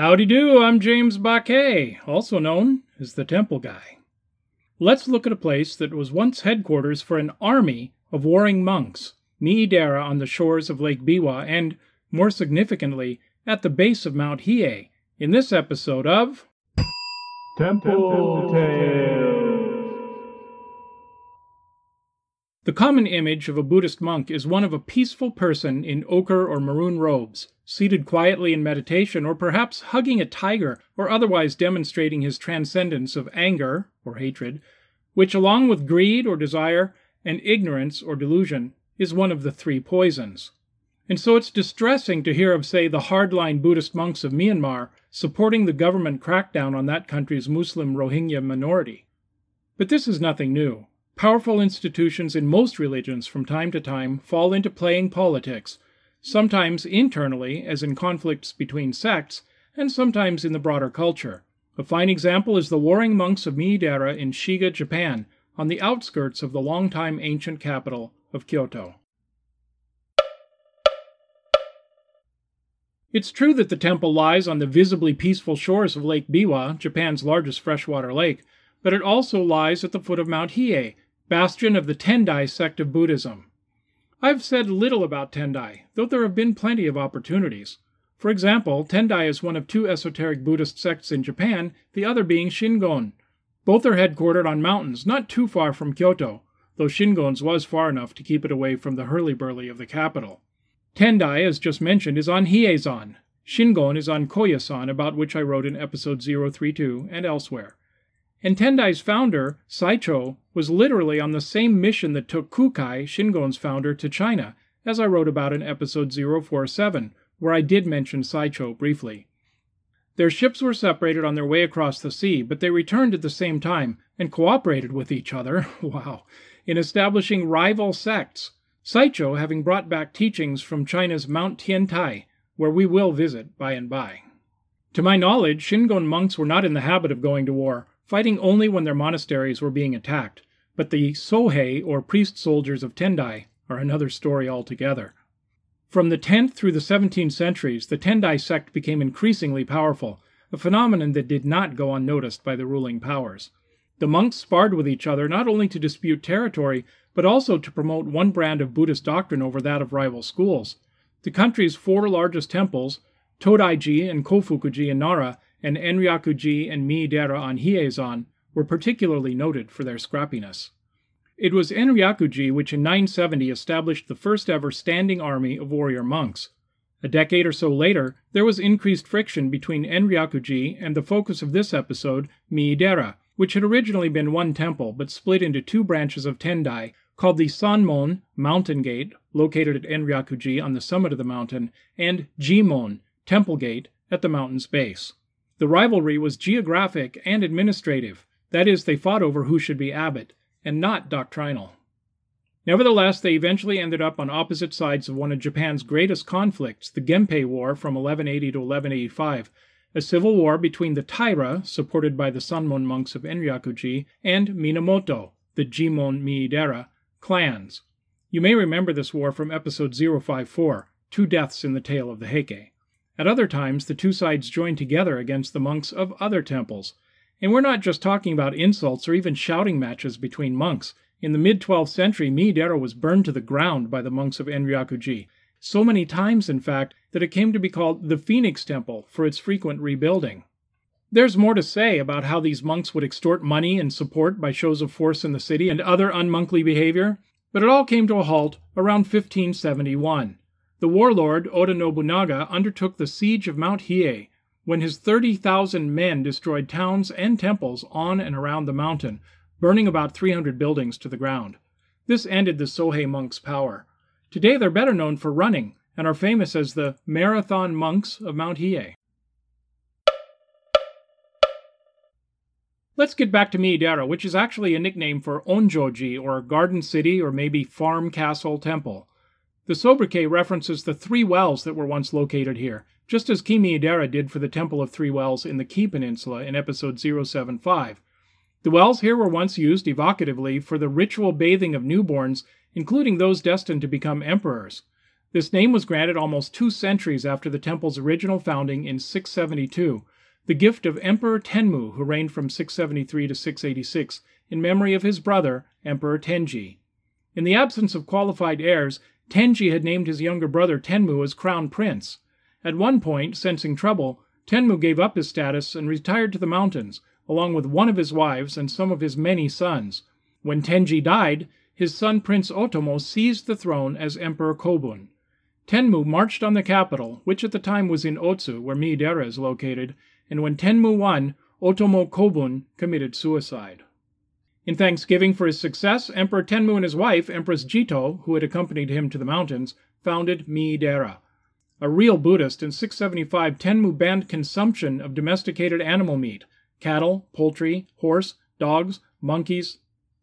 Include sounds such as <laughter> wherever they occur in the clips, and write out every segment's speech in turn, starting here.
Howdy do, I'm James Baquet, also known as the Temple Guy. Let's look at a place that was once headquarters for an army of warring monks, Miidera on the shores of Lake Biwa, and, more significantly, at the base of Mount Hiei, in this episode of Temple Tales. The common image of a Buddhist monk is one of a peaceful person in ochre or maroon robes, seated quietly in meditation, or perhaps hugging a tiger, or otherwise demonstrating his transcendence of anger or hatred, which, along with greed or desire, and ignorance or delusion, is one of the three poisons. And so it's distressing to hear of, say, the hardline Buddhist monks of Myanmar supporting the government crackdown on that country's Muslim Rohingya minority. But this is nothing new. Powerful institutions in most religions from time to time fall into playing politics, sometimes internally, as in conflicts between sects, and sometimes in the broader culture. A fine example is the warring monks of Miidera in Shiga, Japan, on the outskirts of the long-time ancient capital of Kyoto. It's true that the temple lies on the visibly peaceful shores of Lake Biwa, Japan's largest freshwater lake, but it also lies at the foot of Mount Hiei, bastion of the Tendai sect of Buddhism. I've said little about Tendai, though there have been plenty of opportunities. For example, Tendai is one of two esoteric Buddhist sects in Japan, the other being Shingon. Both are headquartered on mountains not too far from Kyoto, though Shingon's was far enough to keep it away from the hurly-burly of the capital. Tendai, as just mentioned, is on Hiei-san. Shingon is on Koyasan, about which I wrote in episode 032 and elsewhere. And Tendai's founder, Saicho, was literally on the same mission that took Kukai, Shingon's founder, to China, as I wrote about in episode 047, where I did mention Saicho briefly. Their ships were separated on their way across the sea, but they returned at the same time and cooperated with each other, <laughs> wow, in establishing rival sects Saicho having brought back teachings from China's Mount Tiantai, where we will visit by and by. To my knowledge, Shingon monks were not in the habit of going to war, fighting only when their monasteries were being attacked, but the Sohei, or priest soldiers of Tendai, are another story altogether. From the 10th through the 17th centuries, the Tendai sect became increasingly powerful, a phenomenon that did not go unnoticed by the ruling powers. The monks sparred with each other not only to dispute territory, but also to promote one brand of Buddhist doctrine over that of rival schools. The country's four largest temples, Todaiji and Kofukuji in Nara, and Enryakuji and Miidera on Hiei-san, were particularly noted for their scrappiness. It was Enryakuji which in 970 established the first ever standing army of warrior monks. A decade or so later, there was increased friction between Enryakuji and the focus of this episode, Miidera, which had originally been one temple but split into two branches of Tendai called the Sanmon Mountain Gate, located at Enryakuji on the summit of the mountain, and Jimon Temple Gate at the mountain's base. The rivalry was geographic and administrative, that is, they fought over who should be abbot, and not doctrinal. Nevertheless, they eventually ended up on opposite sides of one of Japan's greatest conflicts, the Genpei War from 1180 to 1185, a civil war between the Taira, supported by the Sanmon monks of Enryakuji, and Minamoto, the Jimon Miidera, clans. You may remember this war from episode 054, Two Deaths in the Tale of the Heike. At other times, the two sides joined together against the monks of other temples. And we're not just talking about insults or even shouting matches between monks. In the mid 12th century, Miidera was burned to the ground by the monks of Enryakuji, so many times, in fact, that it came to be called the Phoenix Temple for its frequent rebuilding. There's more to say about how these monks would extort money and support by shows of force in the city and other unmonkly behavior, but it all came to a halt around 1571. The warlord Oda Nobunaga undertook the siege of Mount Hiei when his 30,000 men destroyed towns and temples on and around the mountain, burning about 300 buildings to the ground. This ended the Sohei monks' power. Today they're better known for running and are famous as the Marathon Monks of Mount Hiei. Let's get back to Miidera, which is actually a nickname for Onjoji, or Garden City, or maybe Farm Castle Temple. The sobriquet references the three wells that were once located here, just as Kimiidera did for the Temple of Three Wells in the Kii Peninsula in episode 075. The wells here were once used evocatively for the ritual bathing of newborns, including those destined to become emperors. This name was granted almost two centuries after the temple's original founding in 672, the gift of Emperor Tenmu, who reigned from 673 to 686, in memory of his brother, Emperor Tenji. In the absence of qualified heirs, Tenji had named his younger brother Tenmu as crown prince. At one point, sensing trouble, Tenmu gave up his status and retired to the mountains, along with one of his wives and some of his many sons. When Tenji died, his son Prince Otomo seized the throne as Emperor Kobun. Tenmu marched on the capital, which at the time was in Otsu, where Miidera is located, and when Tenmu won, Otomo Kobun committed suicide. In thanksgiving for his success, Emperor Tenmu and his wife, Empress Jito, who had accompanied him to the mountains, founded Miidera. A real Buddhist, in 675 Tenmu banned consumption of domesticated animal meat cattle, poultry, horse, dogs, monkeys.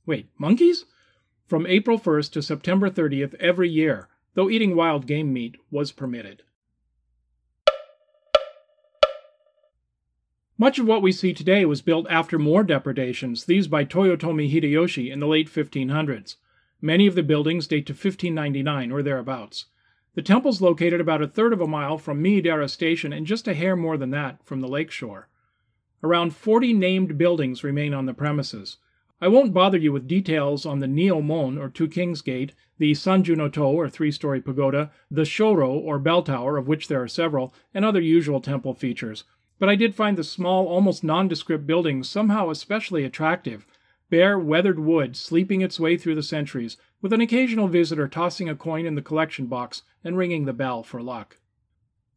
Wait, monkeys? From April 1st to September 30th every year, though eating wild game meat was permitted. Much of what we see today was built after more depredations, these by Toyotomi Hideyoshi in the late 1500s. Many of the buildings date to 1599 or thereabouts. The temple's located about a third of a mile from Miidera Station and just a hair more than that from the lakeshore. Around 40 named buildings remain on the premises. I won't bother you with details on the Niomon or Two Kings Gate, the Sanjunoto or three story pagoda, the Shoro or bell tower, of which there are several, and other usual temple features but I did find the small, almost nondescript buildings somehow especially attractive. Bare, weathered wood sleeping its way through the centuries, with an occasional visitor tossing a coin in the collection box and ringing the bell for luck.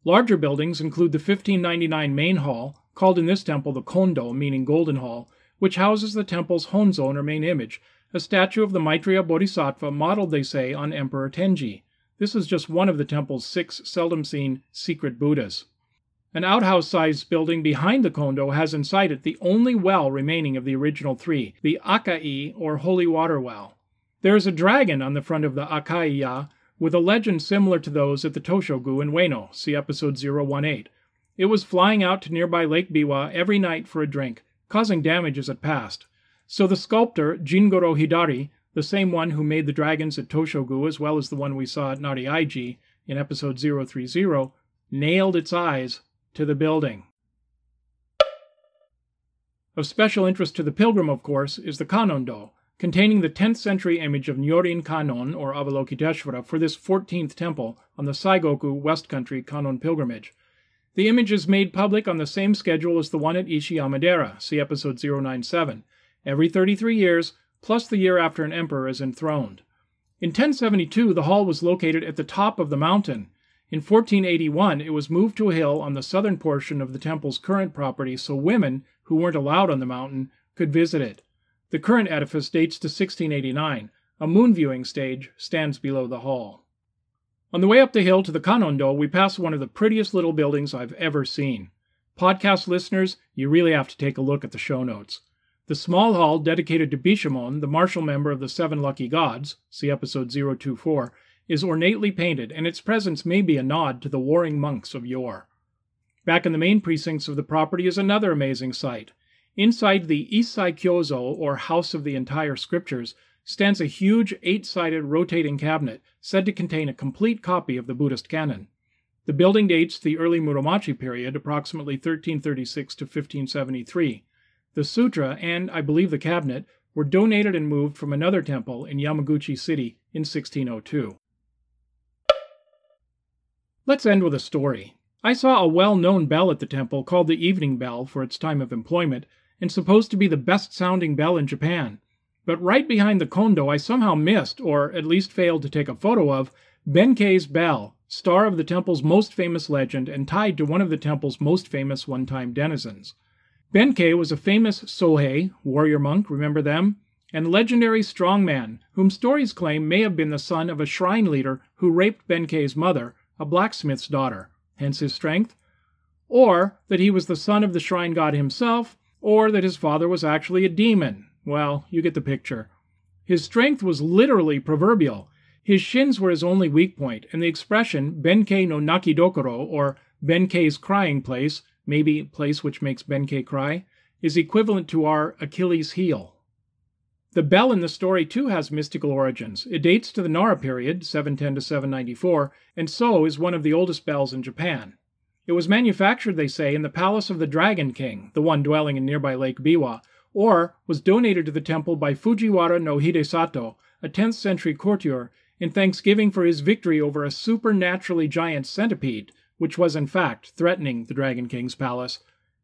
Larger buildings include the 1599 main hall, called in this temple the Kondo, meaning Golden Hall, which houses the temple's Honzon or main image, a statue of the Maitreya Bodhisattva modeled, they say, on Emperor Tenji. This is just one of the temple's six seldom seen secret Buddhas. An outhouse sized building behind the kondo has inside it the only well remaining of the original three, the Akai, or holy water well. There is a dragon on the front of the Akaiya with a legend similar to those at the Toshogu in Ueno, see episode 018. It was flying out to nearby Lake Biwa every night for a drink, causing damage as it passed. So the sculptor Jingoro Hidari, the same one who made the dragons at Toshogu as well as the one we saw at Nariaiji in episode 030, nailed its eyes to the building. Of special interest to the pilgrim, of course, is the Kanondo, containing the 10th century image of Nyorin Kanon, or Avalokiteshvara, for this 14th temple on the Saigoku West Country Kanon pilgrimage. The image is made public on the same schedule as the one at Ishiyamadera, see episode 097, every 33 years, plus the year after an emperor is enthroned. In 1072, the hall was located at the top of the mountain, in 1481, it was moved to a hill on the southern portion of the temple's current property so women, who weren't allowed on the mountain, could visit it. The current edifice dates to 1689. A moon viewing stage stands below the hall. On the way up the hill to the Kanondo, we pass one of the prettiest little buildings I've ever seen. Podcast listeners, you really have to take a look at the show notes. The small hall dedicated to Bishamon, the martial member of the Seven Lucky Gods, see episode 024, is ornately painted, and its presence may be a nod to the warring monks of yore. Back in the main precincts of the property is another amazing sight. Inside the Issai Kyozo, or House of the Entire Scriptures, stands a huge eight sided rotating cabinet said to contain a complete copy of the Buddhist canon. The building dates the early Muromachi period, approximately 1336 to 1573. The sutra and, I believe, the cabinet were donated and moved from another temple in Yamaguchi City in 1602. Let's end with a story. I saw a well known bell at the temple called the Evening Bell for its time of employment, and supposed to be the best sounding bell in Japan. But right behind the kondo, I somehow missed, or at least failed to take a photo of, Benkei's bell, star of the temple's most famous legend and tied to one of the temple's most famous one time denizens. Benkei was a famous Sohei, warrior monk, remember them? And legendary strongman, whom stories claim may have been the son of a shrine leader who raped Benkei's mother a blacksmith's daughter, hence his strength, or that he was the son of the shrine god himself, or that his father was actually a demon. Well, you get the picture. His strength was literally proverbial. His shins were his only weak point, and the expression Benkei no Nakidokoro, or Benkei's crying place, maybe place which makes Benkei cry, is equivalent to our Achilles heel. The bell in the story too has mystical origins. It dates to the Nara period, 710 to 794, and so is one of the oldest bells in Japan. It was manufactured, they say, in the palace of the Dragon King, the one dwelling in nearby Lake Biwa, or was donated to the temple by Fujiwara no Hidesato, a 10th century courtier, in thanksgiving for his victory over a supernaturally giant centipede, which was in fact threatening the Dragon King's palace,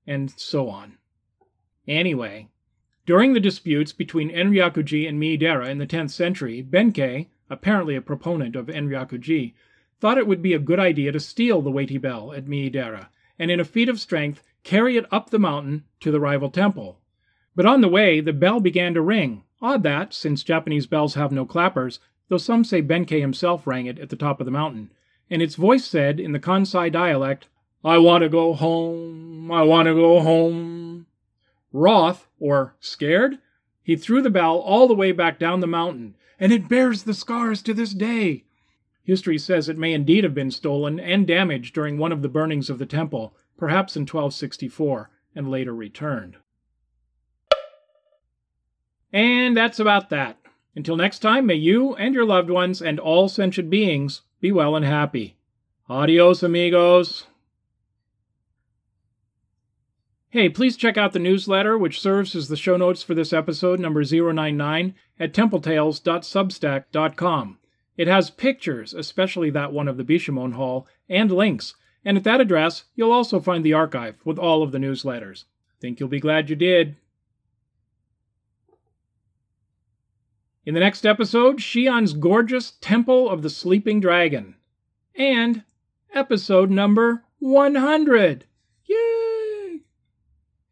and so on. Anyway, during the disputes between Enryakuji and Miidera in the 10th century, Benkei, apparently a proponent of Enryakuji, thought it would be a good idea to steal the weighty bell at Miidera, and in a feat of strength carry it up the mountain to the rival temple. But on the way, the bell began to ring. Odd that, since Japanese bells have no clappers, though some say Benkei himself rang it at the top of the mountain. And its voice said, in the Kansai dialect, I want to go home, I want to go home. Wroth, or scared, he threw the bell all the way back down the mountain, and it bears the scars to this day. History says it may indeed have been stolen and damaged during one of the burnings of the temple, perhaps in 1264, and later returned. And that's about that. Until next time, may you and your loved ones and all sentient beings be well and happy. Adios, amigos. Hey, please check out the newsletter, which serves as the show notes for this episode, number 099, at templetales.substack.com. It has pictures, especially that one of the Bishamon Hall, and links. And at that address, you'll also find the archive with all of the newsletters. Think you'll be glad you did. In the next episode, Shion's gorgeous Temple of the Sleeping Dragon. And episode number 100.